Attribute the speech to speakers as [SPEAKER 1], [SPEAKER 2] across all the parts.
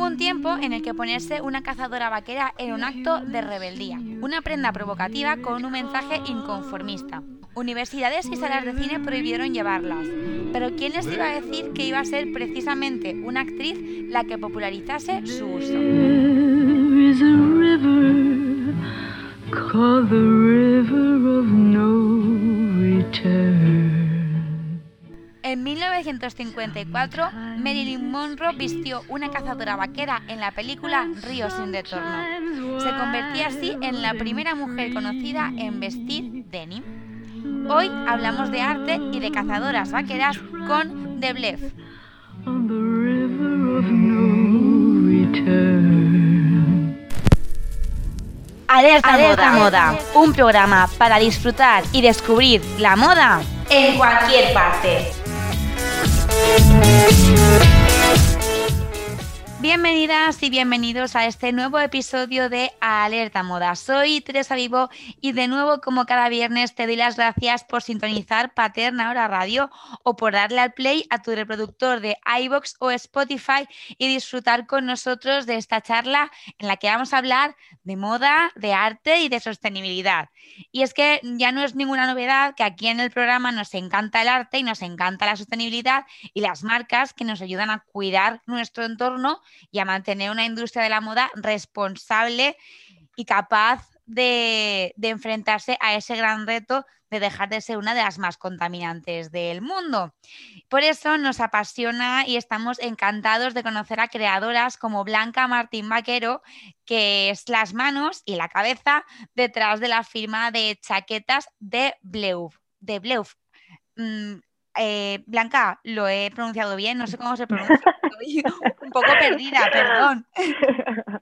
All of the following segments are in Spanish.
[SPEAKER 1] Hubo un tiempo en el que ponerse una cazadora vaquera era un acto de rebeldía, una prenda provocativa con un mensaje inconformista. Universidades y salas de cine prohibieron llevarlas, pero ¿quién les iba a decir que iba a ser precisamente una actriz la que popularizase su uso? En 1954, Marilyn Monroe vistió una cazadora vaquera en la película Río sin retorno. Se convertía así en la primera mujer conocida en vestir denim. Hoy hablamos de arte y de cazadoras vaqueras con The Blef. Alerta, moda. moda, un programa para disfrutar y descubrir la moda en cualquier parte. Bienvenidas y bienvenidos a este nuevo episodio de Alerta Moda. Soy Teresa Vivo y de nuevo, como cada viernes, te doy las gracias por sintonizar Paterna Hora Radio o por darle al play a tu reproductor de iBox o Spotify y disfrutar con nosotros de esta charla en la que vamos a hablar de moda, de arte y de sostenibilidad. Y es que ya no es ninguna novedad que aquí en el programa nos encanta el arte y nos encanta la sostenibilidad y las marcas que nos ayudan a cuidar nuestro entorno y a mantener una industria de la moda responsable y capaz de, enfrentarse a ese gran reto de dejar de ser una de las más contaminantes del mundo. Por eso nos apasiona y estamos encantados de conocer a creadoras como Blanca Martín Vaquero, que es las manos y la cabeza detrás de la firma de chaquetas de Bleuf. De. Mm, eh, Blanca, lo he pronunciado bien, no sé cómo se pronuncia, estoy un poco perdida, perdón.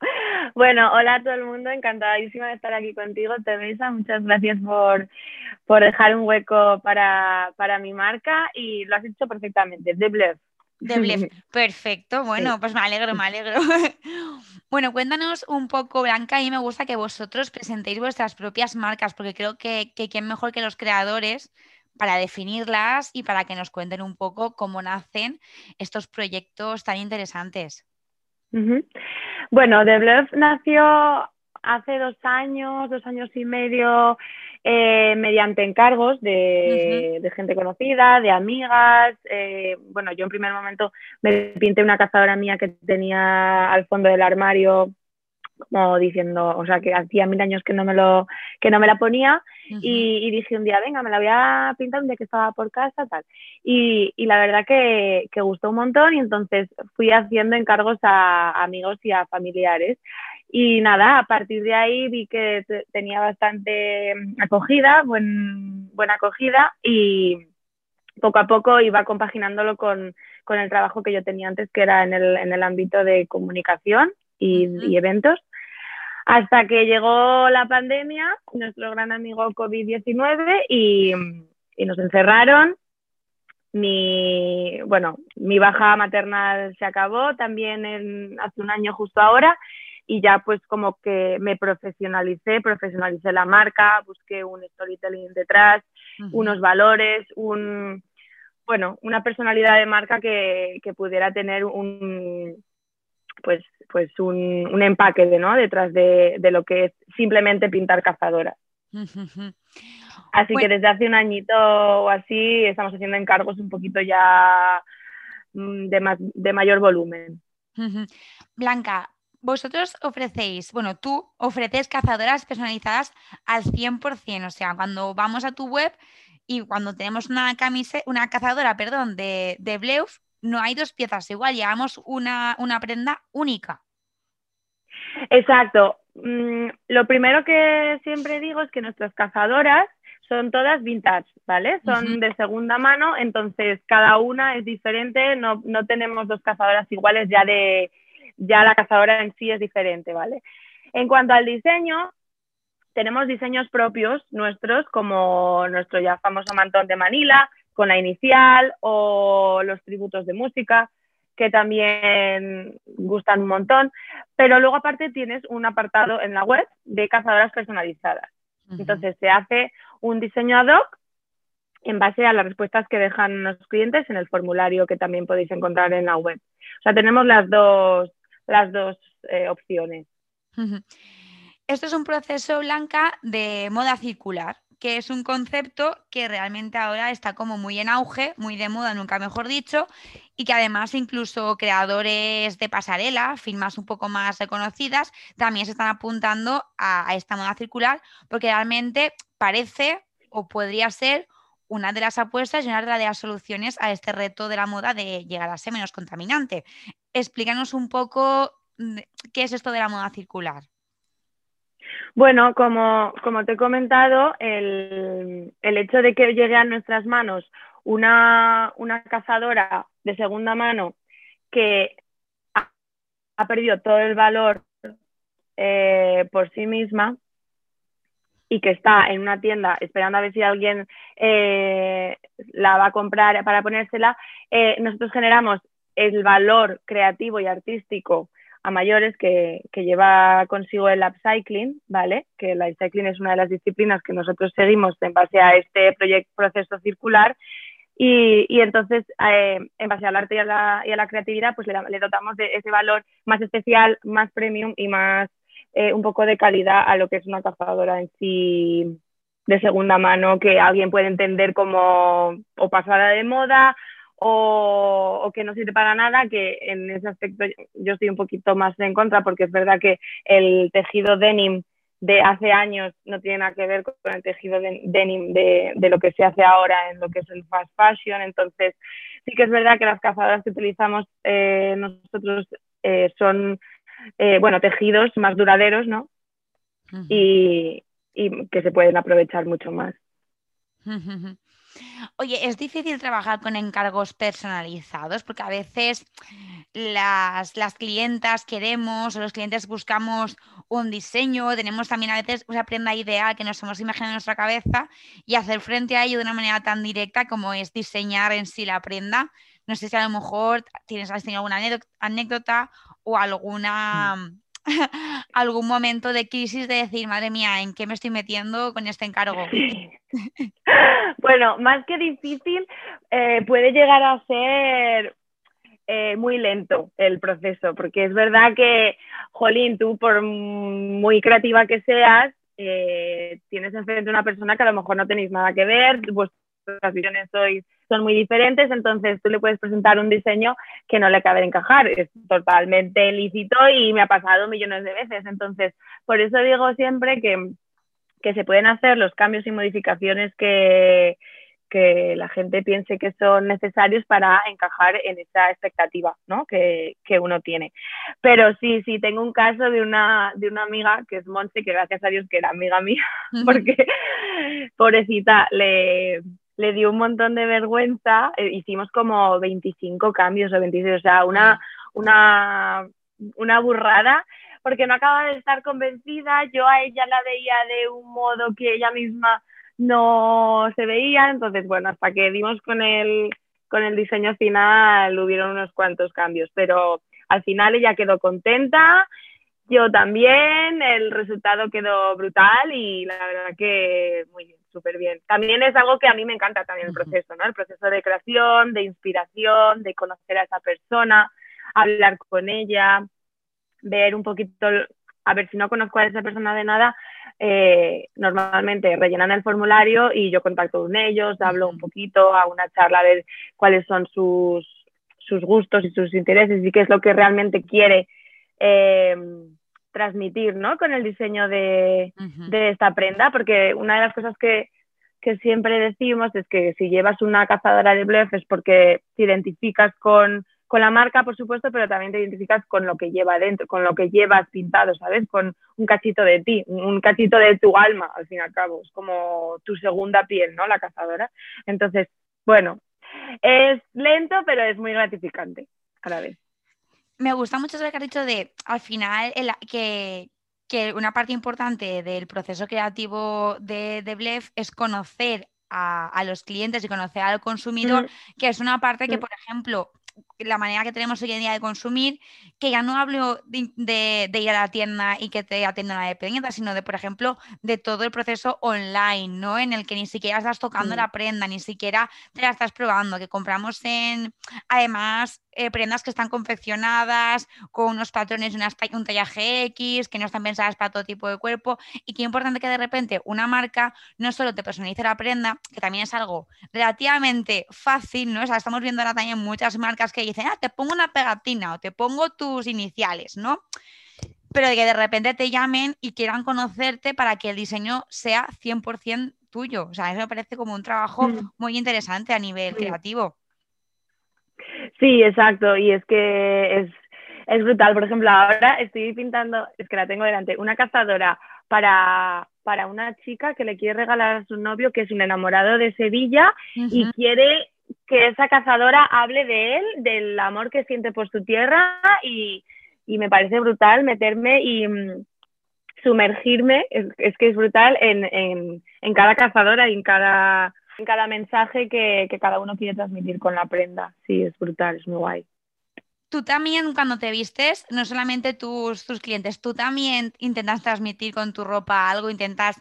[SPEAKER 2] Bueno, hola a todo el mundo, encantadísima de estar aquí contigo, Teresa, muchas gracias por, por dejar un hueco para, para, mi marca y lo has hecho perfectamente, de Blef.
[SPEAKER 1] De Blef, perfecto, bueno, pues me alegro, me alegro. Bueno, cuéntanos un poco, Blanca, y me gusta que vosotros presentéis vuestras propias marcas, porque creo que, que quién mejor que los creadores para definirlas y para que nos cuenten un poco cómo nacen estos proyectos tan interesantes.
[SPEAKER 2] Bueno, The Bluff nació hace dos años, dos años y medio, eh, mediante encargos de, gente conocida, de amigas. Eh, bueno, yo en primer momento me pinté una cazadora mía que tenía al fondo del armario como diciendo, o sea, que hacía mil años que no me, lo, que no me la ponía y, dije un día, venga, me la voy a pintar un día que estaba por casa, tal. Y, y la verdad que, que, gustó un montón y entonces fui haciendo encargos a, amigos y a familiares. Y nada, a partir de ahí vi que tenía bastante acogida, buen, buena acogida y poco a poco iba compaginándolo con, con el trabajo que yo tenía antes, que era en el, en el ámbito de comunicación y, y eventos. Hasta que llegó la pandemia, nuestro gran amigo COVID-19 y, y, nos encerraron. Mi, bueno, mi baja maternal se acabó también en, hace un año justo ahora y ya pues como que me profesionalicé, profesionalicé la marca, busqué un storytelling detrás, unos valores, un, bueno, una personalidad de marca que, que pudiera tener un, pues, pues un, empaque de, ¿no? detrás de, lo que es simplemente pintar cazadoras. Así que desde hace un añito o así estamos haciendo encargos un poquito ya mm, de, de mayor volumen.
[SPEAKER 1] Blanca, vosotros ofrecéis, bueno, tú ofreces cazadoras personalizadas al 100%, o sea, cuando vamos a tu web y cuando tenemos una camiseta, una cazadora, perdón, de, de no hay dos piezas igual, llevamos una, prenda única.
[SPEAKER 2] Exacto. Mm, lo primero que siempre digo es que nuestras cazadoras son todas vintage, ¿vale? Son de segunda mano, entonces cada una es diferente, no, no, tenemos dos cazadoras iguales, ya de ya la cazadora en sí es diferente, ¿vale? En cuanto al diseño, tenemos diseños propios nuestros, como nuestro ya famoso mantón de Manila, con la inicial o los tributos de música, que también gustan un montón. Pero luego aparte tienes un apartado en la web de cazadoras personalizadas. Entonces se hace un diseño ad hoc en base a las respuestas que dejan los clientes en el formulario que también podéis encontrar en la web. O sea, tenemos las dos, las dos eh, opciones.
[SPEAKER 1] Esto es un proceso blanca de moda circular, que es un concepto que realmente ahora está como muy en auge, muy de moda, nunca mejor dicho, y que además incluso creadores de pasarela, firmas un poco más reconocidas, también se están apuntando a, esta moda circular, porque realmente parece o podría ser una de las apuestas y una de las soluciones a este reto de la moda de llegar a ser menos contaminante. Explícanos un poco mm, qué es esto de la moda circular.
[SPEAKER 2] Bueno, como, te he comentado, el, hecho de que llegue a nuestras manos una, cazadora de segunda mano que ha, perdido todo el valor eh, por sí misma y que está en una tienda esperando a ver si alguien eh, la va a comprar para ponérsela, eh, nosotros generamos el valor creativo y artístico a mayores que, lleva consigo el upcycling, ¿vale? Que el upcycling es una de las disciplinas que nosotros seguimos en base a este proyecto, proceso circular y, entonces, eh, en base al arte y a la, creatividad, pues le, dotamos de ese valor más especial, más premium y más eh, un poco de calidad a lo que es una cazadora en sí de segunda mano que alguien puede entender como o pasada de moda o, que no sirve para nada, que en ese aspecto yo estoy un poquito más en contra porque es verdad que el tejido denim de hace años no tiene nada que ver con el tejido denim de, lo que se hace ahora en lo que es el fast fashion. Entonces, sí que es verdad que las cazadoras que utilizamos eh, nosotros eh, son, eh, bueno, tejidos más duraderos, ¿no? y, y, que se pueden aprovechar mucho más.
[SPEAKER 1] Oye, es difícil trabajar con encargos personalizados porque a veces las, clientas queremos o los clientes buscamos un diseño, tenemos también a veces una prenda ideal que nos hemos imaginado en nuestra cabeza y hacer frente a ello de una manera tan directa como es diseñar en sí la prenda. No sé si a lo mejor tienes alguna anécdota o alguna... Mm. algún momento de crisis de decir, madre mía, ¿en qué me estoy metiendo con este encargo?
[SPEAKER 2] bueno, más que difícil, eh, puede llegar a ser eh, muy lento el proceso, porque es verdad que, Jolín, tú por muy creativa que seas, eh, tienes enfrente una persona que a lo mejor no tenéis nada que ver, vuestras visiones sois son muy diferentes, entonces tú le puedes presentar un diseño que no le cabe encajar. Es totalmente lícito y me ha pasado millones de veces. Entonces, por eso digo siempre que, se pueden hacer los cambios y modificaciones que, que la gente piense que son necesarios para encajar en esa expectativa ¿no? que, uno tiene. Pero sí, sí, tengo un caso de una, de una amiga que es Monse, que gracias a Dios que era amiga mía, porque pobrecita, le, le dio un montón de vergüenza. Eh, hicimos como 25 cambios o 26, o sea, una, una, una burrada, porque no acaba de estar convencida. Yo a ella la veía de un modo que ella misma no se veía. Entonces, bueno, hasta que dimos con el, con el diseño final hubieron unos cuantos cambios, pero al final ella quedó contenta yo también, el resultado quedó brutal y la verdad que muy bien, súper bien. También es algo que a mí me encanta también el proceso, ¿no? El proceso de creación, de inspiración, de conocer a esa persona, hablar con ella, ver un poquito, a ver si no conozco a esa persona de nada, eh, normalmente rellenan el formulario y yo contacto con ellos, hablo un poquito, hago una charla a ver cuáles son sus, sus gustos y sus intereses y qué es lo que realmente quiere. Eh, transmitir ¿no? con el diseño de, esta prenda, porque una de las cosas que, siempre decimos es que si llevas una cazadora de bluff es porque te identificas con, la marca, por supuesto, pero también te identificas con lo que lleva dentro, con lo que llevas pintado, ¿sabes? Con un cachito de ti, un cachito de tu alma, al fin y al cabo, es como tu segunda piel, ¿no? La cazadora. Entonces, bueno, es lento, pero es muy gratificante a la vez
[SPEAKER 1] me gusta mucho eso que has dicho de, al final, que, una parte importante del proceso creativo de, de Blef es conocer a, los clientes y conocer al consumidor, que es una parte que, por ejemplo, la manera que tenemos hoy en día de consumir, que ya no hablo de, ir a la tienda y que te atiendan la dependencia, sino de, por ejemplo, de todo el proceso online, ¿no? En el que ni siquiera estás tocando la prenda, ni siquiera te la estás probando, que compramos en, además, eh, prendas que están confeccionadas con unos patrones, unas, un tallaje X, que no están pensadas para todo tipo de cuerpo y qué importante que de repente una marca no solo te personalice la prenda, que también es algo relativamente fácil, ¿no? O sea, estamos viendo ahora también muchas marcas que dicen, ah, te pongo una pegatina o te pongo tus iniciales, ¿no? Pero que de repente te llamen y quieran conocerte para que el diseño sea 100% tuyo. O sea, eso me parece como un trabajo mm. muy interesante a nivel creativo.
[SPEAKER 2] Sí, exacto. Y es que es, es brutal. Por ejemplo, ahora estoy pintando, es que la tengo delante, una cazadora para, para una chica que le quiere regalar a su novio, que es un enamorado de Sevilla, y quiere que esa cazadora hable de él, del amor que siente por su tierra, y, y me parece brutal meterme y mm, sumergirme, es, es, que es brutal, en, en, en cada cazadora y en cada en cada mensaje que, que cada uno quiere transmitir con la prenda. Sí, es brutal, es muy guay
[SPEAKER 1] tú también cuando te vistes, no solamente tus, tus, clientes, tú también intentas transmitir con tu ropa algo, intentas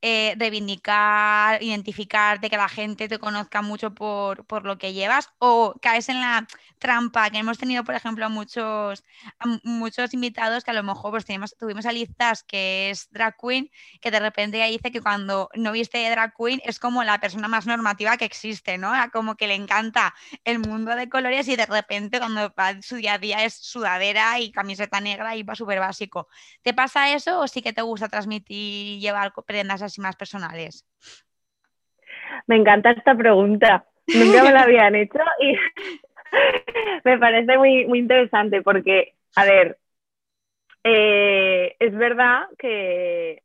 [SPEAKER 1] eh, reivindicar, identificarte, que la gente te conozca mucho por, por, lo que llevas, o caes en la trampa que hemos tenido, por ejemplo, a muchos, muchos invitados que a lo mejor pues, tuvimos a Lizas, que es drag queen, que de repente dice que cuando no viste drag queen es como la persona más normativa que existe, ¿no? Como que le encanta el mundo de colores y de repente cuando va su día a día es sudadera y camiseta negra y va súper básico. ¿Te pasa eso o sí que te gusta transmitir y llevar prendas y más personales?
[SPEAKER 2] Me encanta esta pregunta. Nunca me la habían hecho y me parece muy, muy interesante porque, a ver, eh, es verdad que,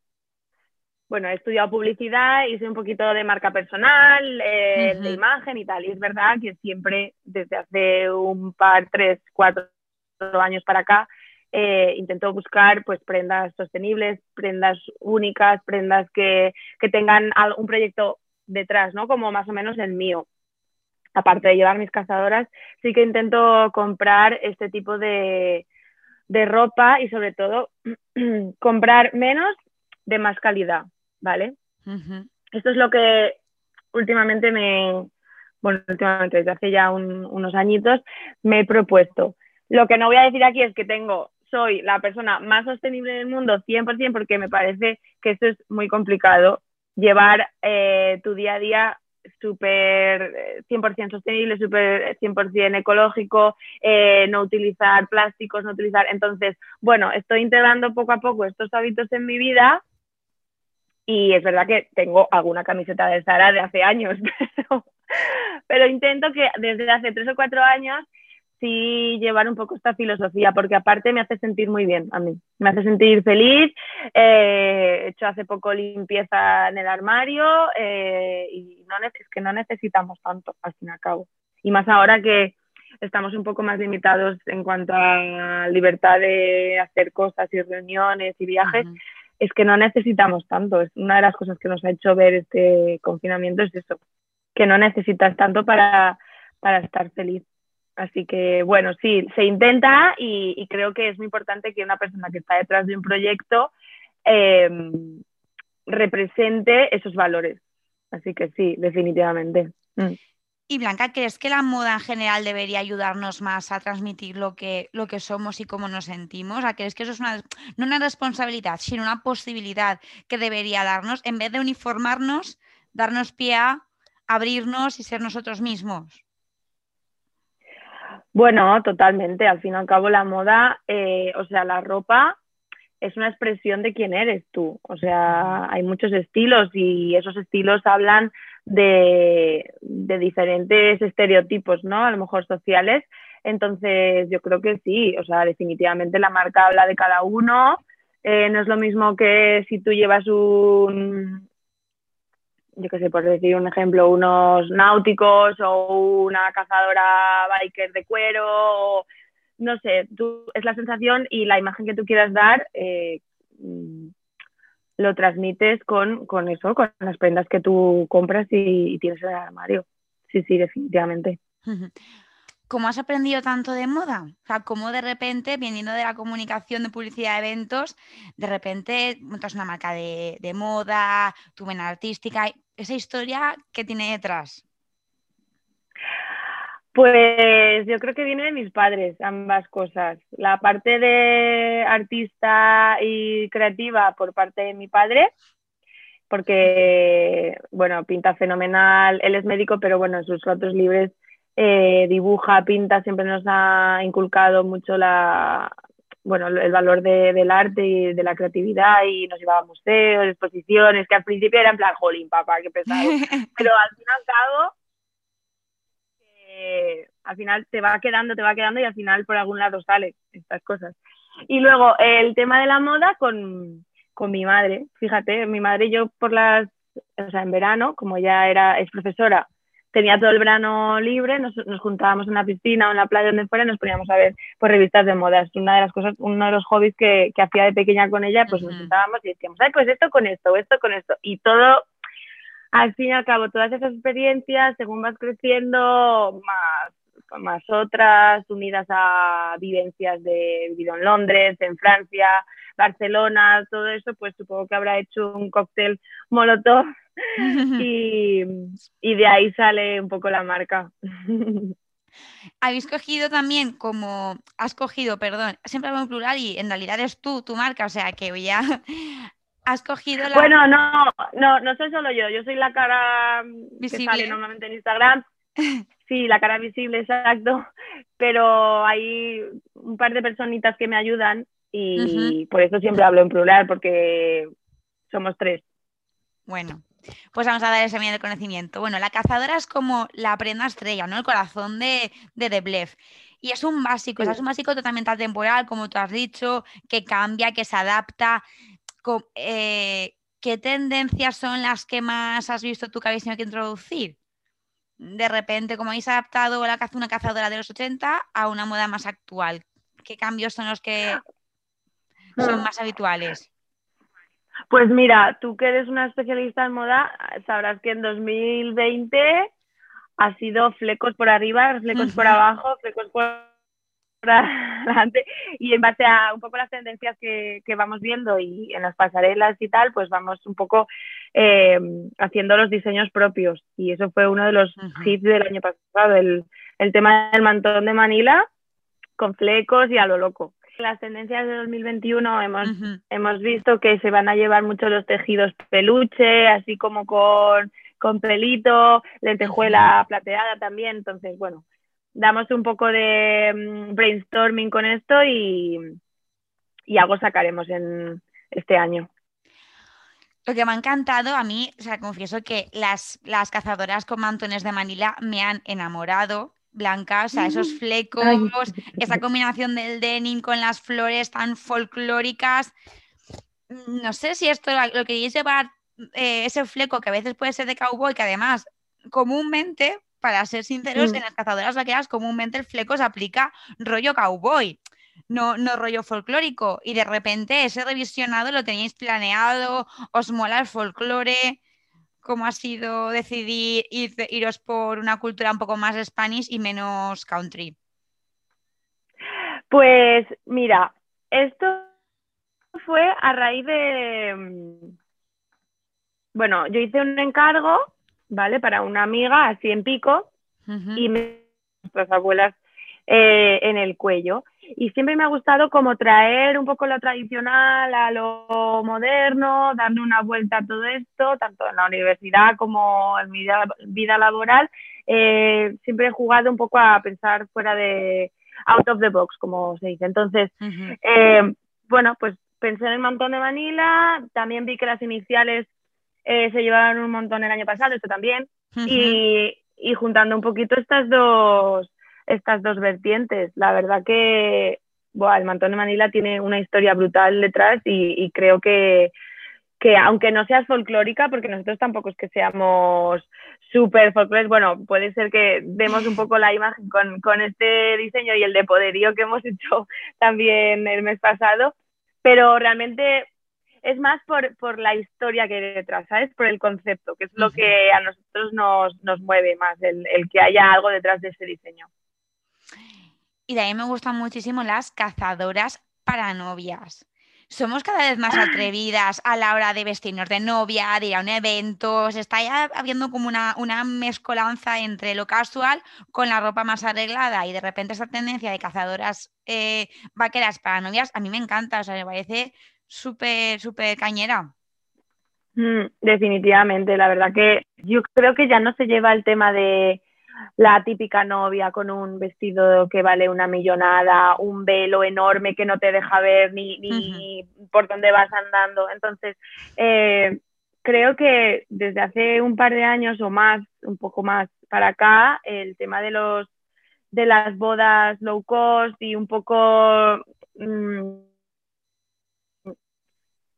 [SPEAKER 2] bueno, he estudiado publicidad y soy un poquito de marca personal, eh, de imagen y tal. Y es verdad que siempre, desde hace un par, tres, cuatro años para acá, eh, intento buscar pues prendas sostenibles, prendas únicas, prendas que, que tengan un proyecto detrás, ¿no? Como más o menos el mío. Aparte de llevar mis cazadoras, sí que intento comprar este tipo de, de ropa y sobre todo comprar menos de más calidad, ¿vale? Esto es lo que últimamente me, bueno, últimamente desde hace ya unos añitos me he propuesto. Lo que no voy a decir aquí es que tengo soy la persona más sostenible del mundo 100% porque me parece que esto es muy complicado. Llevar eh, tu día a día súper 100% eh, sostenible, súper 100% ecológico, eh, no utilizar plásticos, no utilizar... Entonces, bueno, estoy integrando poco a poco estos hábitos en mi vida y es verdad que tengo alguna camiseta de Sara de hace años, pero, pero intento que desde hace tres o cuatro años sí llevar un poco esta filosofía, porque aparte me hace sentir muy bien a mí, me hace sentir feliz, eh, he hecho hace poco limpieza en el armario eh, y no, es que no necesitamos tanto, al fin y al cabo. Y más ahora que estamos un poco más limitados en cuanto a libertad de hacer cosas y reuniones y viajes, es que no necesitamos tanto. Es una de las cosas que nos ha hecho ver este confinamiento es eso, que no necesitas tanto para, para estar feliz. Así que, bueno, sí, se intenta y, creo que es muy importante que una persona que está detrás de un proyecto em, represente esos valores. Así que sí, definitivamente. Mm.
[SPEAKER 1] Y Blanca, ¿crees que la moda en general debería ayudarnos más a transmitir lo que, lo que somos y cómo nos sentimos? ¿Crees que eso es una, no una responsabilidad, sino una posibilidad que debería darnos, en vez de uniformarnos, darnos pie a abrirnos y ser nosotros mismos?
[SPEAKER 2] Bueno, totalmente. Al fin y al cabo, la moda, eh, o sea, la ropa es una expresión de quién eres tú. O sea, hay muchos estilos y esos estilos hablan de, diferentes estereotipos, ¿no? A lo mejor sociales. Entonces, yo creo que sí. O sea, definitivamente la marca habla de cada uno. Eh, no es lo mismo que si tú llevas un, yo qué sé, por decir un ejemplo, unos náuticos o una cazadora biker de cuero, no sé, tú, es la sensación y la imagen que tú quieras dar, eh, mm, lo transmites con, con, eso, con las prendas que tú compras y, tienes en el armario. Sí, sí, definitivamente.
[SPEAKER 1] ¿cómo has aprendido tanto de moda? O sea, ¿cómo de repente, viniendo de la comunicación de publicidad de eventos, de repente montas una marca de, de moda, tu vena artística, esa historia que tiene detrás?
[SPEAKER 2] Pues yo creo que viene de mis padres, ambas cosas. La parte de artista y creativa por parte de mi padre, porque, bueno, pinta fenomenal. Él es médico, pero bueno, en sus ratos libres eh, dibuja, pinta, siempre nos ha inculcado mucho la, bueno, el valor del arte y de la creatividad y nos llevaba a museos, exposiciones, que al principio era en plan, jolín, papá, qué pesado. Pero al fin y al cabo al final te va quedando, te va quedando y al final por algún lado sale estas cosas. Y luego el tema de la moda con, con mi madre, fíjate, mi madre y yo por las, o sea, en verano, como ya era, es profesora, tenía todo el verano libre, nos, nos, juntábamos en la piscina o en la playa donde fuera y nos poníamos a ver por revistas de moda. Es una de las cosas, uno de los hobbies que, que hacía de pequeña con ella, pues nos juntábamos y decíamos, ay, pues esto con esto, esto con esto. Y todo al fin y al cabo, todas esas experiencias, según vas creciendo, más, más otras, unidas a vivencias de vivido en Londres, en Francia, Barcelona, todo eso, pues supongo que habrá hecho un cóctel molotov y, y de ahí sale un poco la marca.
[SPEAKER 1] Habéis cogido también como, has cogido, perdón, siempre hablo en plural y en realidad es tú, tu marca, o sea que ya has cogido la...
[SPEAKER 2] Bueno, no, no, no soy solo yo, yo soy la cara visible. que sale normalmente en Instagram. Sí, la cara visible, exacto. Pero hay un par de personitas que me ayudan y por eso siempre hablo en plural, porque somos tres.
[SPEAKER 1] Bueno, pues vamos a dar ese medio de conocimiento. Bueno, la cazadora es como la prenda estrella, ¿no? El corazón de, de The Blef. Y es un básico, es un básico totalmente atemporal, como tú has dicho, que cambia, que se adapta. Eh, ¿qué tendencias son las que más has visto tú que habéis tenido que introducir? De repente, como habéis adaptado la una cazadora de los 80 a una moda más actual, ¿qué cambios son los que son más habituales?
[SPEAKER 2] Pues mira, tú que eres una especialista en moda, sabrás que en 2020 ha sido flecos por arriba, flecos por abajo, flecos por adelante. Y en base a un poco las tendencias que, vamos viendo y en las pasarelas y tal, pues vamos un poco eh, haciendo los diseños propios. Y eso fue uno de los hits del año pasado, el, tema del mantón de Manila con flecos y a lo loco. Las tendencias de 2021 hemos, hemos visto que se van a llevar mucho los tejidos peluche, así como con, con pelito, lentejuela plateada también, entonces bueno, damos un poco de mm, brainstorming con esto y, algo sacaremos en este año.
[SPEAKER 1] Lo que me ha encantado a mí, o sea, confieso que las, las cazadoras con mantones de Manila me han enamorado. Blanca, o sea, esos flecos, esa combinación del denim con las flores tan folclóricas. No sé si esto lo queréis llevar, eh, ese fleco que a veces puede ser de cowboy, que además comúnmente para ser sinceros, mm. en las cazadoras vaqueras comúnmente el fleco se aplica rollo cowboy, no, no rollo folclórico. Y de repente ese revisionado lo teníais planeado, os mola el folclore. ¿Cómo ha sido decidir iros por una cultura un poco más Spanish y menos country?
[SPEAKER 2] Pues mira, esto fue a raíz de... Mm, bueno, yo hice un encargo ¿vale? Para una amiga así en pico y nuestras abuelas eh, en el cuello. Y siempre me ha gustado como traer un poco lo tradicional a lo moderno, darle una vuelta a todo esto, tanto en la universidad como en mi vida, laboral. Eh, siempre he jugado un poco a pensar fuera de out of the box, como se dice. Entonces, eh, bueno, pues pensé en el montón de Manila, también vi que las iniciales eh, se llevaron un montón el año pasado, esto también, y, juntando un poquito estas dos, estas dos vertientes, la verdad que el Mantón de Manila tiene una historia brutal detrás y, creo que, que aunque no seas folclórica, porque nosotros tampoco es que seamos súper folclóricos, bueno, puede ser que demos un poco la imagen con, con, este diseño y el de poderío que hemos hecho también el mes pasado, pero realmente es más por, por, la historia que hay detrás, ¿sabes? Por el concepto, que es lo que a nosotros nos, nos mueve más, el, el, que haya algo detrás de ese diseño.
[SPEAKER 1] Y de ahí me gustan muchísimo las cazadoras para novias. Somos cada vez más atrevidas a la hora de vestirnos de novia, de ir a un evento. Se está ya habiendo como una, una mezcolanza entre lo casual con la ropa más arreglada y de repente esa tendencia de cazadoras eh, vaqueras para novias a mí me encanta, o sea, me parece súper, súper cañera.
[SPEAKER 2] Mm, definitivamente, la verdad que yo creo que ya no se lleva el tema de la típica novia con un vestido que vale una millonada, un velo enorme que no te deja ver ni, ni por dónde vas andando. Entonces, eh, creo que desde hace un par de años o más, un poco más para acá, el tema de los de las bodas low cost y un poco mm,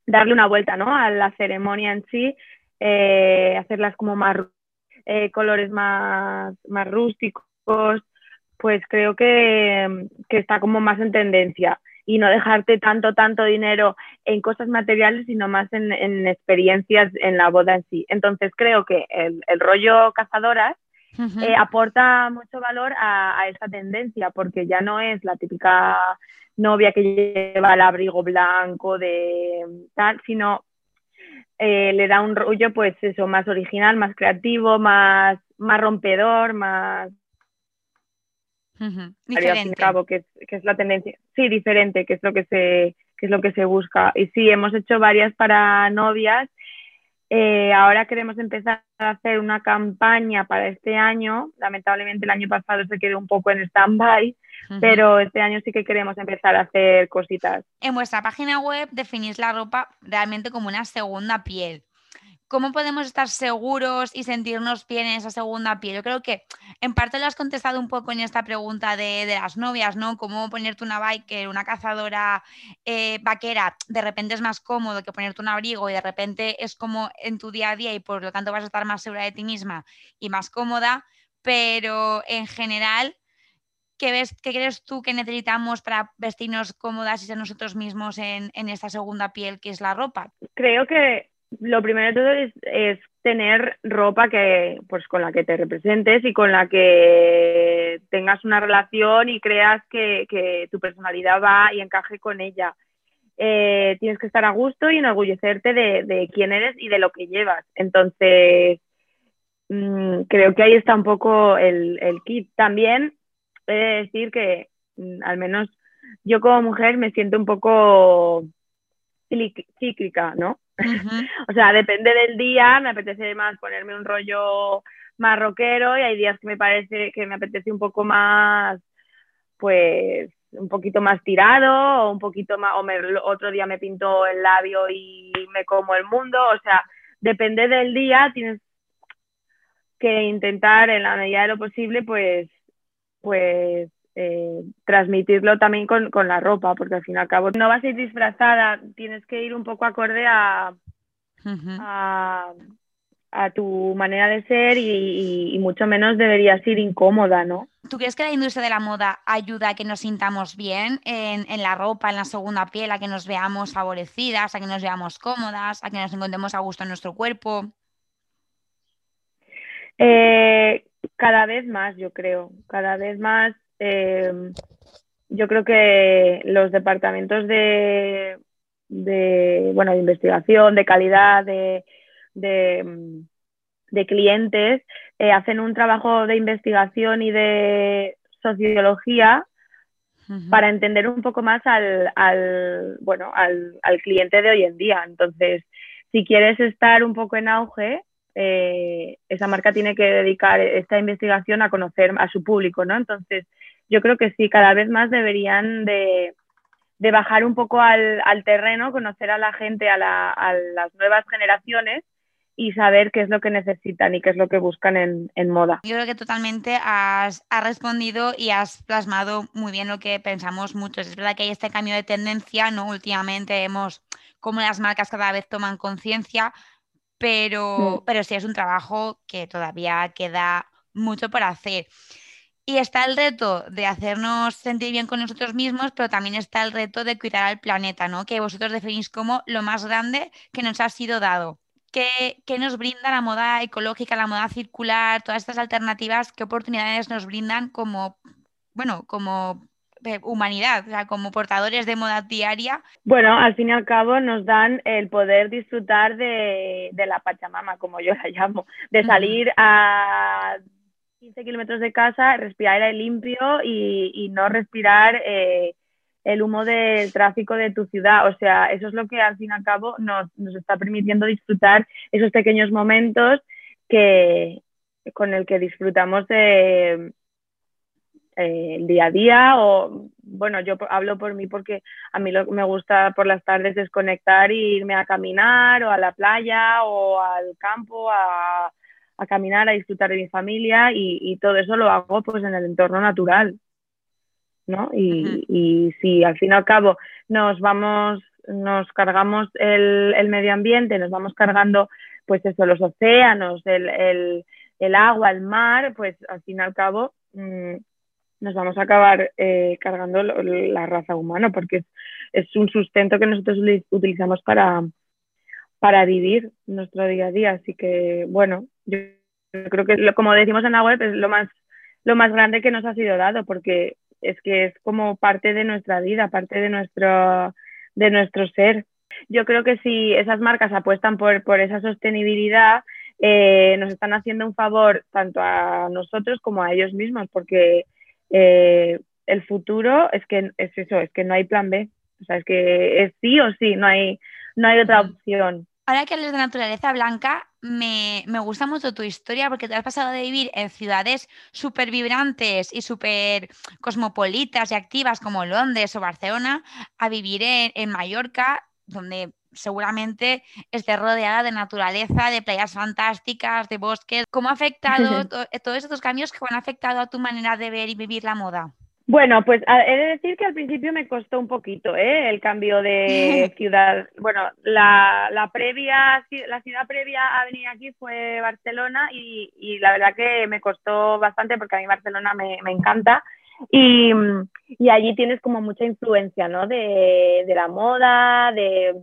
[SPEAKER 2] darle una vuelta ¿no? a la ceremonia en sí, eh, hacerlas como más eh, colores más, más rústicos, pues creo que, está como más en tendencia y no dejarte tanto, tanto dinero en cosas materiales, sino más en, experiencias en la boda en sí. Entonces creo que el, rollo cazadoras eh, aporta mucho valor a, a, esa tendencia, porque ya no es la típica novia que lleva el abrigo blanco de tal, sino eh, le da un rollo, pues eso, más original, más creativo, más, más rompedor, más...
[SPEAKER 1] Diferente.
[SPEAKER 2] que, es, que es la tendencia. Sí, diferente, que es lo que se, que es lo que se busca. Y sí, hemos hecho varias para novias. Eh, ahora queremos empezar a hacer una campaña para este año. Lamentablemente el año pasado se quedó un poco en stand-by, pero este año sí que queremos empezar a hacer cositas.
[SPEAKER 1] En vuestra página web definís la ropa realmente como una segunda piel. ¿Cómo podemos estar seguros y sentirnos bien en esa segunda piel? Yo creo que en parte lo has contestado un poco en esta pregunta de, las novias, ¿no? Cómo ponerte una biker, una cazadora eh, vaquera, de repente es más cómodo que ponerte un abrigo y de repente es como en tu día a día y por lo tanto vas a estar más segura de ti misma y más cómoda, pero en general ¿Qué, ves, ¿Qué crees tú que necesitamos para vestirnos cómodas y ser nosotros mismos en, esta segunda piel que es la ropa?
[SPEAKER 2] Creo que lo primero de todo es, tener ropa que, pues, con la que te representes y con la que tengas una relación y creas que, tu personalidad va y encaje con ella. Eh, tienes que estar a gusto y enorgullecerte de, quién eres y de lo que llevas. Entonces, mm, creo que ahí está un poco el, el kit. También he de decir que mm, al menos yo como mujer me siento un poco cíclica, ¿no? o sea, depende del día, me apetece más ponerme un rollo más rockero y hay días que me parece que me apetece un poco más, pues, un poquito más tirado o un poquito más, o otro día me pinto el labio y me como el mundo, o sea, depende del día, tienes que intentar en la medida de lo posible, pues, pues eh, transmitirlo también con, la ropa, porque al fin y al cabo no vas a ir disfrazada, tienes que ir un poco acorde a, a, tu manera de ser y, mucho menos deberías ir incómoda, ¿no?
[SPEAKER 1] ¿Tú crees que la industria de la moda ayuda a que nos sintamos bien en, en, la ropa, en la segunda piel, a que nos veamos favorecidas, a que nos veamos cómodas, a que nos encontremos a gusto en nuestro cuerpo?
[SPEAKER 2] Eh, cada vez más, yo creo, cada vez más. Eh, yo creo que los departamentos de, de, bueno, de investigación, de calidad, de, de, clientes, eh, hacen un trabajo de investigación y de sociología para entender un poco más al, al bueno, al, al, cliente de hoy en día. Entonces, si quieres estar un poco en auge, eh, esa marca tiene que dedicar esta investigación a conocer a su público, ¿no? Entonces, yo creo que sí, cada vez más deberían de, bajar un poco al, terreno, conocer a la gente, a, las nuevas generaciones y saber qué es lo que necesitan y qué es lo que buscan en, moda.
[SPEAKER 1] Yo creo que totalmente has, has, respondido y has plasmado muy bien lo que pensamos muchos. Es verdad que hay este cambio de tendencia, ¿no? Últimamente vemos cómo las marcas cada vez toman conciencia, pero, pero sí es un trabajo que todavía queda mucho por hacer. Y está el reto de hacernos sentir bien con nosotros mismos, pero también está el reto de cuidar al planeta, ¿no? Que vosotros definís como lo más grande que nos ha sido dado. ¿Qué, ¿Qué, nos brinda la moda ecológica, la moda circular, todas estas alternativas? ¿Qué oportunidades nos brindan como, bueno, como humanidad, o sea, como portadores de moda diaria.
[SPEAKER 2] Bueno, al fin y al cabo nos dan el poder disfrutar de, la Pachamama, como yo la llamo, de salir a 15 kilómetros de casa, respirar aire limpio y, no respirar eh, el humo del tráfico de tu ciudad. O sea, eso es lo que al fin y al cabo nos, nos está permitiendo disfrutar esos pequeños momentos que, con el que disfrutamos de, eh, el día a día o bueno yo hablo por mí porque a mí lo, me gusta por las tardes desconectar e irme a caminar o a la playa o al campo a, a caminar a disfrutar de mi familia y, todo eso lo hago pues en el entorno natural ¿no? Y, y si al fin y al cabo nos vamos nos cargamos el, el medio ambiente nos vamos cargando pues eso los océanos el, el, el agua el mar pues al fin y al cabo mmm, nos vamos a acabar eh, cargando la raza humana porque es, un sustento que nosotros utilizamos para, para vivir nuestro día a día. Así que, bueno, yo creo que, como decimos en la web, es lo más, lo más grande que nos ha sido dado porque es que es como parte de nuestra vida, parte de nuestro, de nuestro ser. Yo creo que si esas marcas apuestan por, por esa sostenibilidad, eh, nos están haciendo un favor tanto a nosotros como a ellos mismos, porque eh, el futuro es que es eso, es que no hay plan B. O sea, es que es sí o sí, no hay, no hay otra opción.
[SPEAKER 1] Ahora que hablas de naturaleza blanca, me, me, gusta mucho tu historia porque te has pasado de vivir en ciudades súper vibrantes y súper cosmopolitas y activas como Londres o Barcelona a vivir en, en Mallorca, donde seguramente esté rodeada de naturaleza, de playas fantásticas, de bosques. ¿Cómo ha afectado todos estos cambios que han afectado a tu manera de ver y vivir la moda?
[SPEAKER 2] Bueno, pues he de decir que al principio me costó un poquito ¿eh? el cambio de ciudad. Bueno, la, la, previa, la ciudad previa a venir aquí fue Barcelona y, y, la verdad que me costó bastante porque a mí Barcelona me, me encanta. Y, y, allí tienes como mucha influencia, ¿no? De, de la moda, de,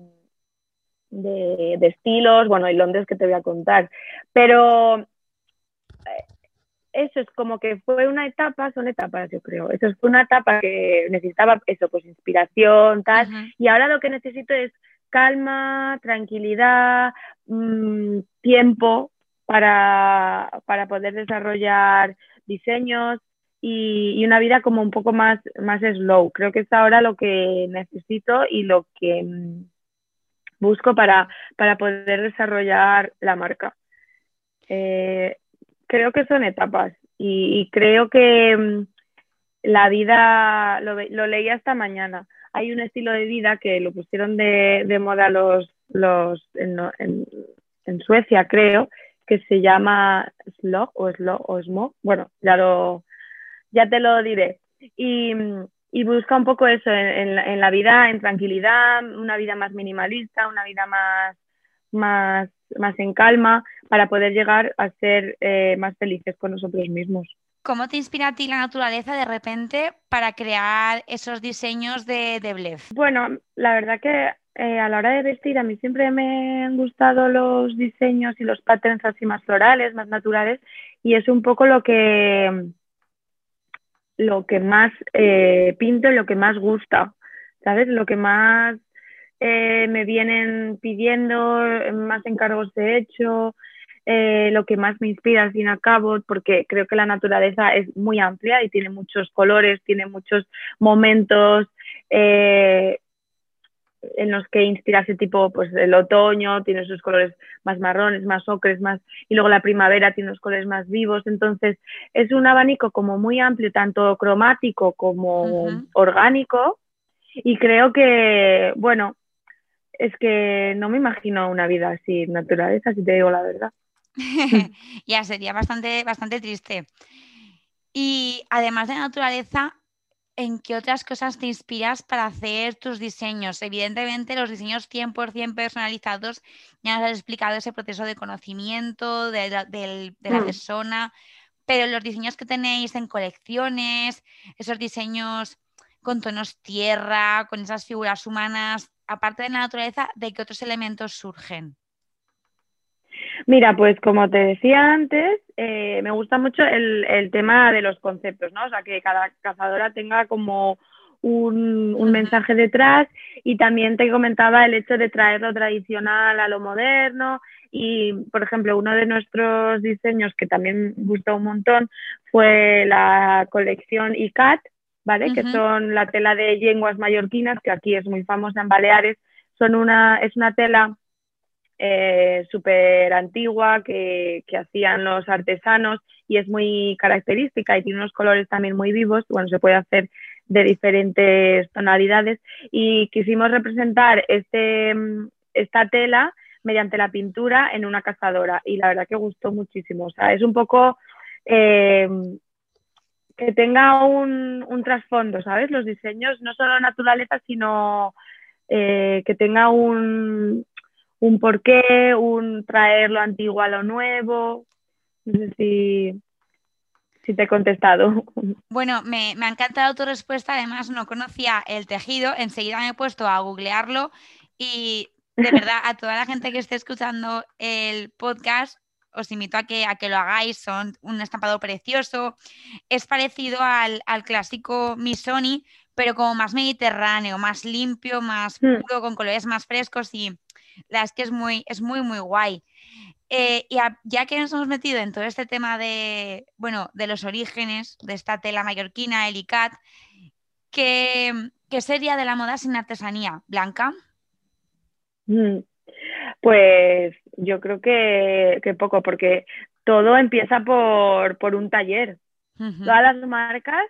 [SPEAKER 2] de, estilos, bueno, y Londres que te voy a contar. Pero eh, eso es como que fue una etapa, son etapas yo creo, eso fue una etapa que necesitaba eso, pues inspiración, tal, y ahora lo que necesito es calma, tranquilidad, mm, tiempo para, para, poder desarrollar diseños y, y, una vida como un poco más, más slow. Creo que es ahora lo que necesito y lo que mm, busco para, para poder desarrollar la marca. Eh, creo que son etapas y, creo que mm, la vida, lo, lo, leí hasta mañana, hay un estilo de vida que lo pusieron de, de moda los, los en, en, Suecia, creo, que se llama Slog o Slog o Smog. Bueno, ya, lo, ya te lo diré. Y, y busca un poco eso en, en, la vida, en tranquilidad, una vida más minimalista, una vida más, más, más en calma, para poder llegar a ser eh, más felices con nosotros mismos.
[SPEAKER 1] ¿Cómo te inspira a ti la naturaleza de repente para crear esos diseños de, de
[SPEAKER 2] Bueno, la verdad que eh, a la hora de vestir a mí siempre me han gustado los diseños y los patterns así más florales, más naturales, y es un poco lo que lo que más eh, pinto y lo que más gusta, ¿sabes? Lo que más eh, me vienen pidiendo, más encargos he hecho, eh, lo que más me inspira al fin y al cabo, porque creo que la naturaleza es muy amplia y tiene muchos colores, tiene muchos momentos, en los que inspira ese tipo, pues el otoño tiene sus colores más marrones, más ocres, más, y luego la primavera tiene los colores más vivos. Entonces, es un abanico como muy amplio, tanto cromático como orgánico. Y creo que, bueno, es que no me imagino una vida así naturaleza, si te digo la verdad.
[SPEAKER 1] ya sería bastante, bastante triste. Y además de naturaleza, ¿en qué otras cosas te inspiras para hacer tus diseños? Evidentemente, los diseños 100% personalizados, ya nos has explicado ese proceso de conocimiento de la, mm. persona, pero los diseños que tenéis en colecciones, esos diseños con tonos tierra, con esas figuras humanas, aparte de la naturaleza, ¿de qué otros elementos surgen?
[SPEAKER 2] Mira, pues como te decía antes, eh, me gusta mucho el, tema de los conceptos, ¿no? O sea, que cada cazadora tenga como un, un mensaje detrás y también te comentaba el hecho de traer lo tradicional a lo moderno y, por ejemplo, uno de nuestros diseños que también gustó un montón fue la colección ICAT, ¿vale? Que son la tela de yenguas mallorquinas, que aquí es muy famosa en Baleares. Son una, es una tela eh, súper antigua que, que, hacían los artesanos y es muy característica y tiene unos colores también muy vivos. Bueno, se puede hacer de diferentes tonalidades y quisimos representar este, esta tela mediante la pintura en una cazadora y la verdad que gustó muchísimo. O sea, es un poco eh, que tenga un, un, trasfondo, ¿sabes? Los diseños, no solo naturaleza, sino eh, que tenga un, un porqué, un traer lo antiguo a lo nuevo. No sé si, si te he contestado.
[SPEAKER 1] Bueno, me, me, ha encantado tu respuesta. Además, no conocía el tejido. Enseguida me he puesto a googlearlo y de verdad, a toda la gente que esté escuchando el podcast, os invito a que, a que lo hagáis. Son un estampado precioso. Es parecido al, al clásico Missoni, pero como más mediterráneo, más limpio, más hmm. puro, con colores más frescos y la es que es muy, es muy, muy guay. Eh, y ya que nos hemos metido en todo este tema de, bueno, de los orígenes de esta tela mallorquina, el ICAT, ¿qué, ¿qué sería de la moda sin artesanía? ¿Blanca?
[SPEAKER 2] Mm. Pues yo creo que, poco, porque todo empieza por, por un taller. Todas las marcas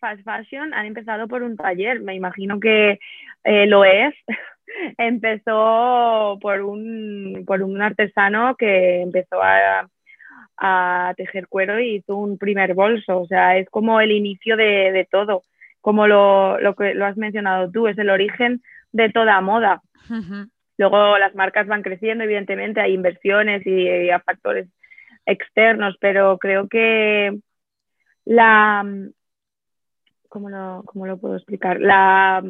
[SPEAKER 2] fast fashion han empezado por un taller. Me imagino que eh, lo es. empezó por un, por un artesano que empezó a, a, tejer cuero y hizo un primer bolso. O sea, es como el inicio de, de todo. Como lo, lo, que lo has mencionado tú, es el origen de toda moda. Luego las marcas van creciendo, evidentemente, hay inversiones y, y factores externos, pero creo que la, ¿cómo lo, cómo lo puedo explicar? La,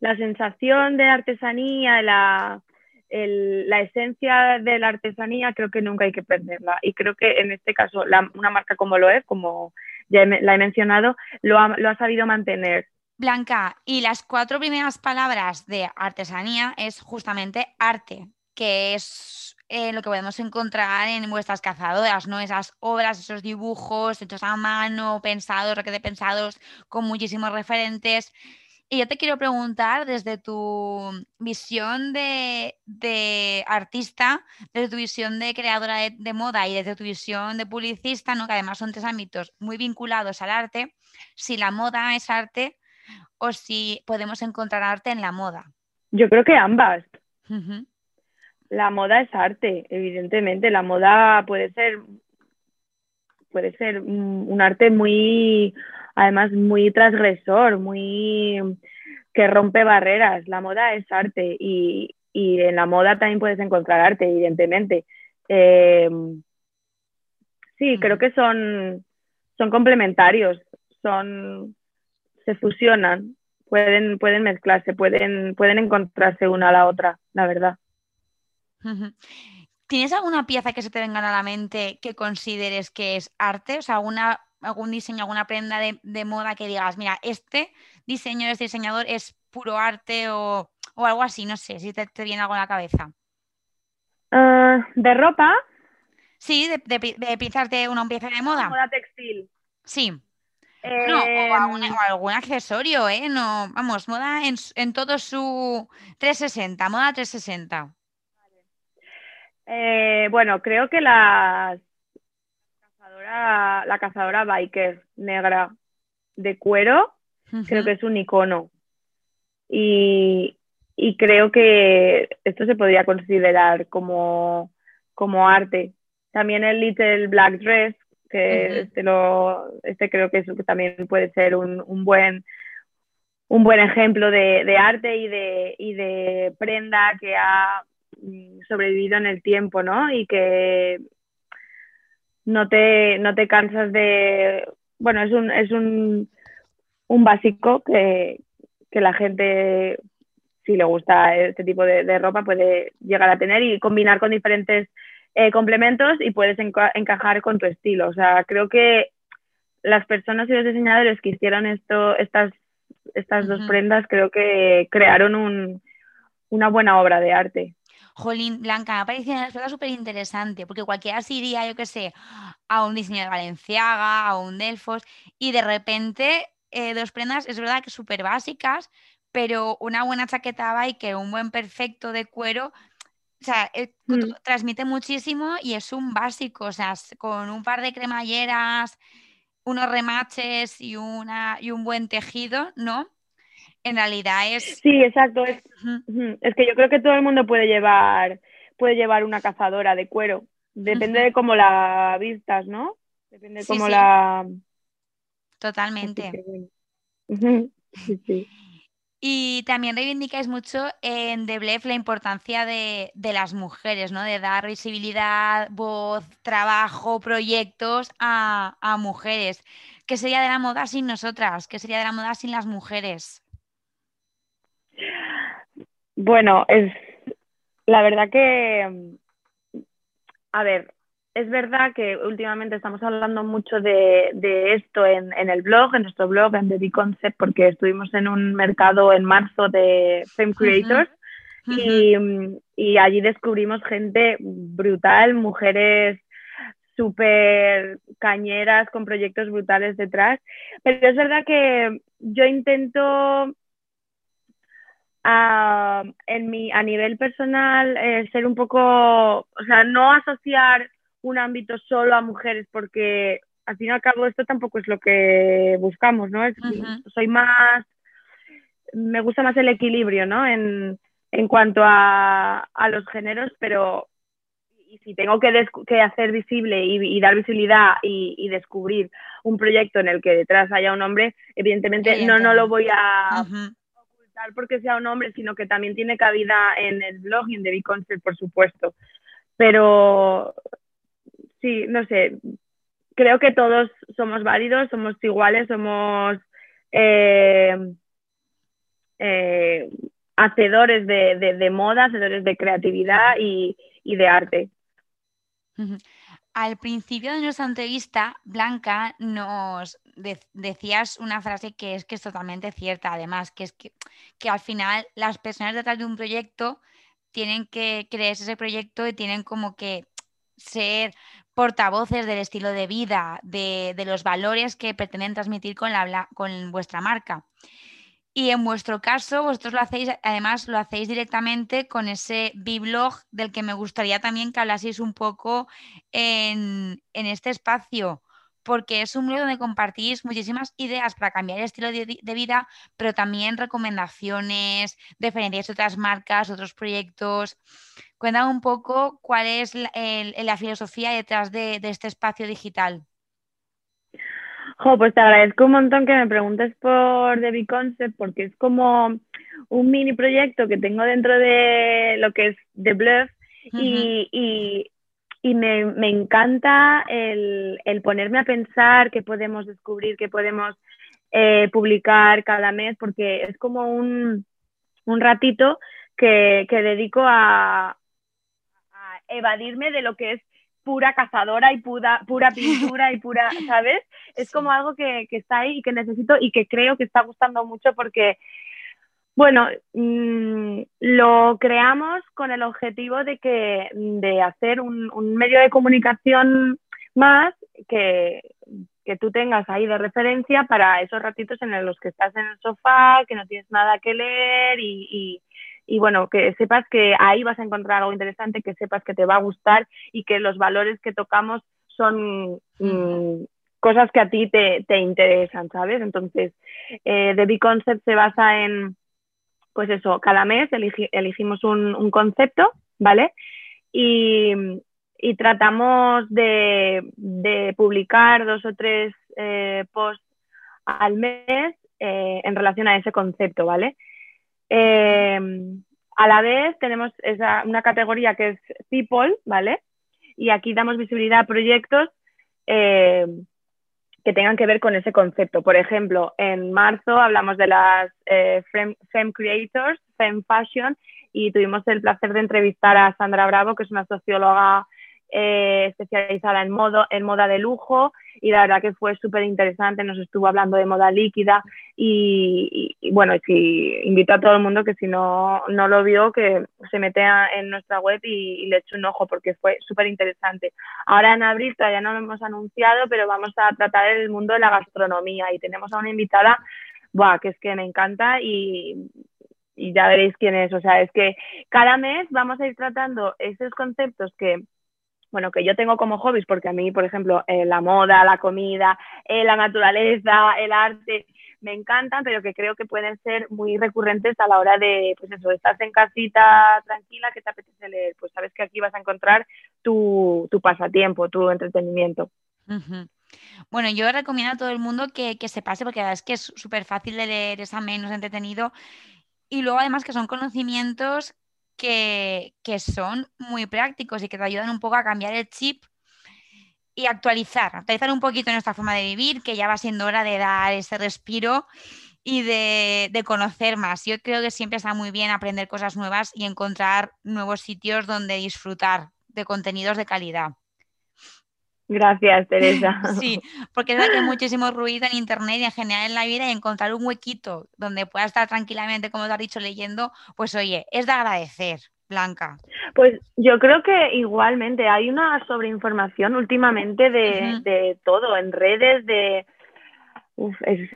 [SPEAKER 2] la sensación de artesanía, la, la esencia de la artesanía, creo que nunca hay que perderla. Y creo que en este caso, la, una marca como lo es, como ya la he mencionado, lo ha, lo ha sabido mantener.
[SPEAKER 1] Blanca, y las cuatro primeras palabras de artesanía es justamente arte, que es eh, lo que podemos encontrar en vuestras cazadoras, ¿no? Esas obras, esos dibujos hechos a mano, pensados, requete pensados, con muchísimos referentes. Y yo te quiero preguntar desde tu visión de, de artista, desde tu visión de creadora de, de, moda y desde tu visión de publicista, ¿no? que además son tres ámbitos muy vinculados al arte, si la moda es arte o si podemos encontrar arte en la moda.
[SPEAKER 2] Yo creo que ambas. Uh -huh. La moda es arte, evidentemente. La moda puede ser, puede ser un arte muy, además, muy transgresor, muy que rompe barreras. La moda es arte y, y en la moda también puedes encontrar arte, evidentemente. Eh, sí, creo que son, son complementarios, son se fusionan, pueden, pueden mezclarse, pueden, pueden encontrarse una a la otra, la verdad.
[SPEAKER 1] ¿Tienes alguna pieza que se te venga a la mente que consideres que es arte? O sea, alguna, algún diseño, alguna prenda de, de moda que digas, mira, este diseño, este diseñador es puro arte o, o algo así, no sé, si te, te viene algo a la cabeza.
[SPEAKER 2] Uh, ¿De ropa?
[SPEAKER 1] Sí, de, de, de pinzarte una pieza de moda.
[SPEAKER 2] Moda textil.
[SPEAKER 1] Sí. Eh, no, o algún, o algún, accesorio, ¿eh? No, vamos, moda en, en todo su 360, moda 360.
[SPEAKER 2] Eh, bueno, creo que la cazadora, la cazadora biker negra de cuero, uh -huh. creo que es un icono. Y, y, creo que esto se podría considerar como, como arte. También el Little Black Dress, que uh -huh. este, lo, este creo que, es, que también puede ser un, un buen un buen ejemplo de, de arte y de, y de prenda que ha sobrevivido en el tiempo, ¿no? Y que no te, no te cansas de... Bueno, es un, es un, un básico que, que la gente, si le gusta este tipo de, de, ropa, puede llegar a tener y combinar con diferentes eh, complementos y puedes enca encajar con tu estilo. O sea, creo que las personas y los diseñadores que hicieron esto, estas estas dos prendas creo que crearon un, una buena obra de arte.
[SPEAKER 1] Jolín, Blanca, me parece una súper interesante, porque cualquiera se iría, yo qué sé, a un diseño de Valenciaga, a un Delfos, y de repente eh, dos prendas, es verdad que súper básicas, pero una buena chaqueta que un buen perfecto de cuero, o sea, eh, mm. transmite muchísimo y es un básico, o sea, con un par de cremalleras, unos remaches y, una, y un buen tejido, ¿no? en realidad es...
[SPEAKER 2] Sí, exacto. Es, es, que yo creo que todo el mundo puede llevar, puede llevar una cazadora de cuero. Depende de cómo la vistas, ¿no? Depende de cómo la...
[SPEAKER 1] Totalmente. Y también reivindicáis mucho en The Blef la importancia de, las mujeres, ¿no? De dar visibilidad, voz, trabajo, proyectos a, a mujeres. ¿Qué sería de la moda sin nosotras? ¿Qué sería de la moda sin las mujeres?
[SPEAKER 2] Bueno, es la verdad que, a ver, es verdad que últimamente estamos hablando mucho de, esto en, el blog, en nuestro blog, en The Concept, porque estuvimos en un mercado en marzo de Fame Creators y, y, allí descubrimos gente brutal, mujeres súper cañeras con proyectos brutales detrás. Pero es verdad que yo intento a, en mi, a nivel personal eh, ser un poco, o sea, no asociar un ámbito solo a mujeres porque al fin y al cabo esto tampoco es lo que buscamos, ¿no? Soy más, me gusta más el equilibrio, ¿no? En, en cuanto a, a, los géneros, pero y si tengo que, que hacer visible y, dar visibilidad y, y, descubrir un proyecto en el que detrás haya un hombre, evidentemente, no, no lo voy a porque sea un hombre, sino que también tiene cabida en el blog y en The Concept, por supuesto. Pero sí, no sé, creo que todos somos válidos, somos iguales, somos eh, eh, hacedores de, moda, hacedores de creatividad y, de arte.
[SPEAKER 1] Al principio de nuestra entrevista, Blanca, nos decías una frase que es que es totalmente cierta, además, que es que, al final las personas detrás de un proyecto tienen que creerse ese proyecto y tienen como que ser portavoces del estilo de vida, de, de los valores que pretenden transmitir con, la, con vuestra marca. Y en vuestro caso, vosotros lo hacéis, además lo hacéis directamente con ese biblog del que me gustaría también que hablaseis un poco en, este espacio, porque es un blog donde compartís muchísimas ideas para cambiar el estilo de, vida, pero también recomendaciones, referencias de otras marcas, otros proyectos. Cuéntame un poco cuál es la, filosofía detrás de este espacio digital.
[SPEAKER 2] Jo, pues te agradezco un montón que me preguntes por The Concept porque es como un mini proyecto que tengo dentro de lo que es The Bluff y, me, encanta el, ponerme a pensar qué podemos descubrir, qué podemos eh, publicar cada mes porque es como un, ratito que, dedico a, a evadirme de lo que es pura cazadora y pura, pura pintura y pura, ¿sabes? Es como algo que, está ahí y que necesito y que creo que está gustando mucho porque, bueno, mm, lo creamos con el objetivo de, que, de hacer un, medio de comunicación más que, que tú tengas ahí de referencia para esos ratitos en los que estás en el sofá, que no tienes nada que leer y y bueno, que sepas que ahí vas a encontrar algo interesante, que sepas que te va a gustar y que los valores que tocamos son mm, cosas que a ti te, te interesan, ¿sabes? Entonces, eh, The Big Concept se basa en, pues eso, cada mes elegimos un, un, concepto, ¿vale? Y, y tratamos de, de, publicar dos o tres eh, posts al mes eh, en relación a ese concepto, ¿vale? Em, a la vez tenemos una categoría que es People, ¿vale? Y aquí damos visibilidad a proyectos em, que tengan que ver con ese concepto. Por ejemplo, en marzo hablamos de las eh, Femme, Creators, Femme Fashion, y tuvimos el placer de entrevistar a Sandra Bravo, que es una socióloga eh, especializada en, modo, en moda de lujo y la verdad que fue súper interesante, nos estuvo hablando de moda líquida y, bueno, si, invito a todo el mundo que si no, no lo vio, que se mete en nuestra web y, le eche un ojo porque fue súper interesante. Ahora en abril todavía no lo hemos anunciado, pero vamos a tratar el mundo de la gastronomía y tenemos a una invitada, buah, que es que me encanta y y ya veréis quién es. O sea, es que cada mes vamos a ir tratando esos conceptos que, bueno, que yo tengo como hobbies, porque a mí, por ejemplo, eh, la moda, la comida, eh, la naturaleza, el arte, me encantan, pero que creo que pueden ser muy recurrentes a la hora de, pues eso, estás en casita tranquila, que te apetece leer, pues sabes que aquí vas a encontrar tu, tu pasatiempo, tu entretenimiento.
[SPEAKER 1] Bueno, yo recomiendo a todo el mundo que, que se pase porque la verdad es que es súper fácil de leer, es menos entretenido y luego además que son conocimientos que, son muy prácticos y que te ayudan un poco a cambiar el chip y actualizar, actualizar un poquito nuestra forma de vivir, que ya va siendo hora de dar ese respiro y de, de, conocer más. Yo creo que siempre está muy bien aprender cosas nuevas y encontrar nuevos sitios donde disfrutar de contenidos de calidad.
[SPEAKER 2] Gracias, Teresa.
[SPEAKER 1] Sí, porque es verdad que hay muchísimo ruido en Internet y en general en la vida y encontrar un huequito donde pueda estar tranquilamente, como te has dicho, leyendo, pues oye, es de agradecer. Blanca.
[SPEAKER 2] Pues yo creo que igualmente hay una sobreinformación últimamente de, todo, en redes, de... Uf, es,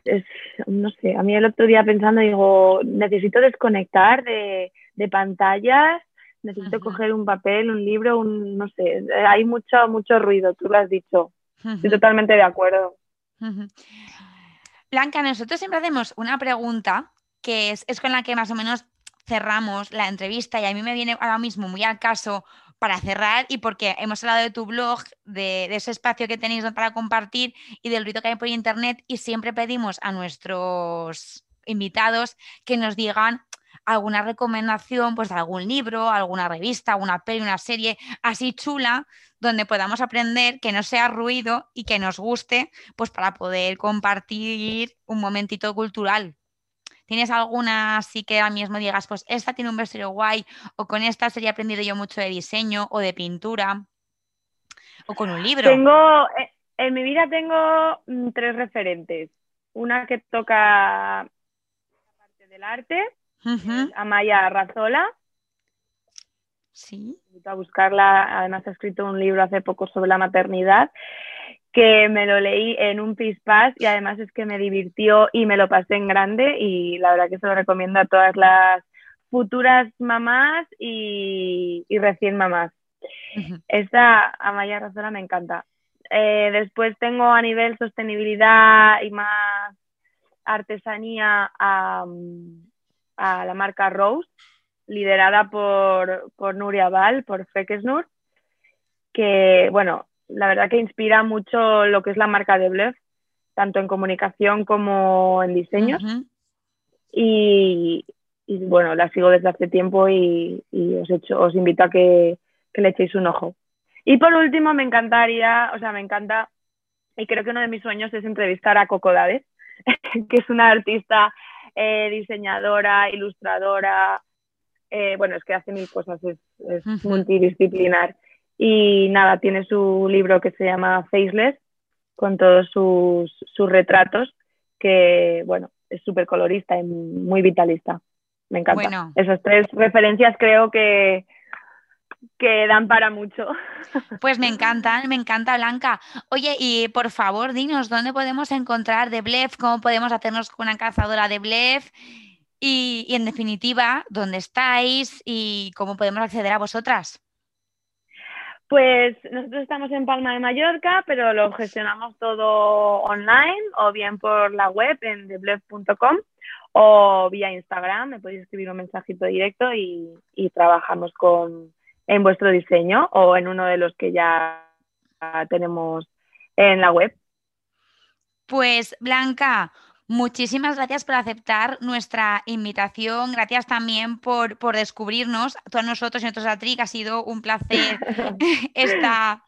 [SPEAKER 2] no sé, a mí el otro día pensando, digo, necesito desconectar de, de pantallas necesito coger un papel, un libro, un, no sé, hay mucho, mucho ruido, tú lo has dicho. Estoy totalmente de acuerdo.
[SPEAKER 1] Blanca, nosotros siempre hacemos una pregunta que es, con la que más o menos cerramos la entrevista y a mí me viene ahora mismo muy al caso para cerrar y porque hemos hablado de tu blog, de, de, ese espacio que tenéis para compartir y del ruido que hay por internet y siempre pedimos a nuestros invitados que nos digan alguna recomendación pues de algún libro, alguna revista, una peli, una serie así chula donde podamos aprender que no sea ruido y que nos guste pues para poder compartir un momentito cultural. ¿Tienes alguna así que ahora mismo digas, pues esta tiene un vestuario guay o con esta sería aprendido yo mucho de diseño o de pintura o con un libro?
[SPEAKER 2] Tengo, eh, en mi vida tengo mm, tres referentes. Una que toca la parte del arte, Amaya Razola.
[SPEAKER 1] Sí.
[SPEAKER 2] a buscarla. Además, ha escrito un libro hace poco sobre la maternidad que me lo leí en un pispás y además es que me divirtió y me lo pasé en grande y la verdad que se lo recomiendo a todas las futuras mamás y, recién mamás. Esta Amaya Razola me encanta. Eh, después tengo a nivel sostenibilidad y más artesanía a, a la marca Rose, liderada por, por Nuria Val, por Fekesnur, que, bueno, la verdad que inspira mucho lo que es la marca de Bluff, tanto en comunicación como en diseños. y, bueno, la sigo desde hace tiempo y, os, hecho, os invito a que, que, le echéis un ojo. Y por último, me encantaría, o sea, me encanta, y creo que uno de mis sueños es entrevistar a Coco Dades, que es una artista eh, diseñadora, ilustradora, eh, bueno, es que hace mil cosas, es, multidisciplinar. Y nada, tiene su libro que se llama Faceless, con todos sus, retratos, que bueno, es súper colorista y muy vitalista. Me encanta. Esas tres referencias creo que, que dan para mucho.
[SPEAKER 1] Pues me encanta, me encanta Blanca. Oye, y por favor, dinos dónde podemos encontrar de Blef, cómo podemos hacernos con una cazadora de Blef y, en definitiva, dónde estáis y cómo podemos acceder a vosotras.
[SPEAKER 2] Pues nosotros estamos en Palma de Mallorca, pero lo gestionamos todo online o bien por la web en theblef.com o vía Instagram. Me podéis escribir un mensajito directo y trabajamos con, en vuestro diseño o en uno de los que ya tenemos en la web.
[SPEAKER 1] Pues Blanca, muchísimas gracias por aceptar nuestra invitación. Gracias también por, descubrirnos, todos nosotros y nosotros a Trick. Ha sido un placer esta,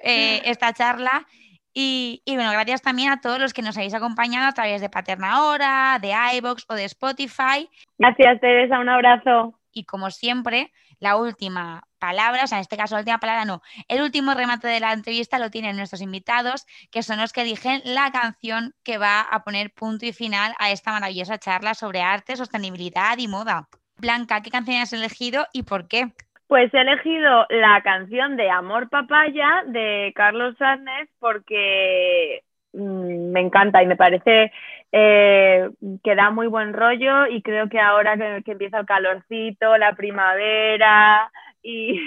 [SPEAKER 1] eh, esta charla. Y, y, bueno, gracias también a todos los que nos habéis acompañado a través de Paterna Hora, de iBox o de Spotify.
[SPEAKER 2] Gracias, Teresa. Un abrazo.
[SPEAKER 1] Y como siempre, la última palabras, en este caso la última palabra no, el último remate de la entrevista lo tienen nuestros invitados, que son los que eligen la canción que va a poner punto y final a esta maravillosa charla sobre arte, sostenibilidad y moda. Blanca, ¿qué canción has elegido y por qué?
[SPEAKER 2] Pues he elegido la canción de Amor Papaya de Carlos Sánchez porque mm, me encanta y me parece eh, que da muy buen rollo y creo que ahora que, empieza el calorcito, la primavera y,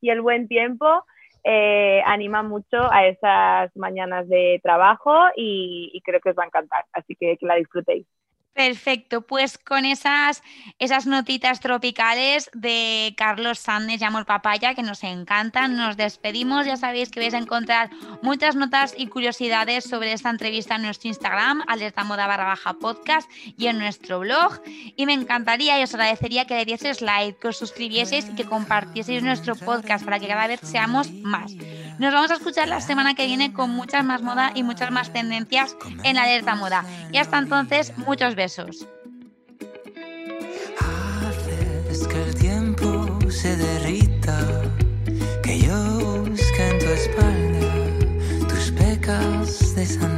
[SPEAKER 2] el buen tiempo, eh, anima mucho a esas mañanas de trabajo y, y creo que os va a encantar, así que que la disfrutéis.
[SPEAKER 1] Perfecto, pues con esas, esas notitas tropicales de Carlos Sández y Amor Papaya que nos encantan, nos despedimos. Ya sabéis que vais a encontrar muchas notas y curiosidades sobre esta entrevista en nuestro Instagram, alerta moda barra baja podcast y en nuestro blog. Y me encantaría y os agradecería que le dieses like, que os suscribieseis y que compartieseis nuestro podcast para que cada vez seamos más. Nos vamos a escuchar la semana que viene con muchas más moda y muchas más tendencias en alerta moda. Y hasta entonces, muchos besos.
[SPEAKER 3] Haces que el tiempo se derrita, que yo busque en tu espalda tus pecas de sandía.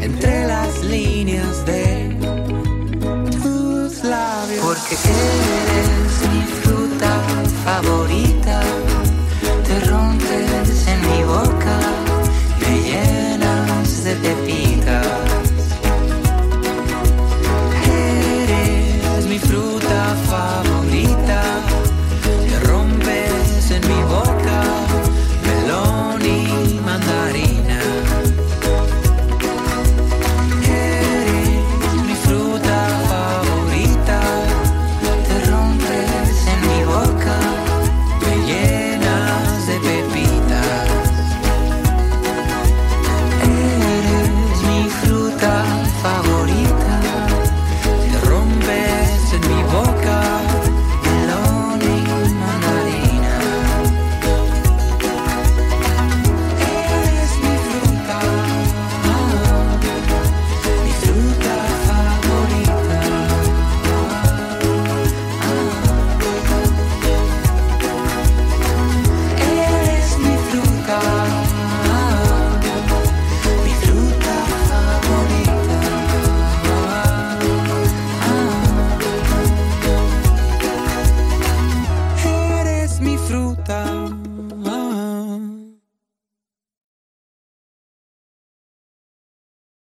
[SPEAKER 3] Entre las líneas de tus labios. Porque eres mi fruta favorita,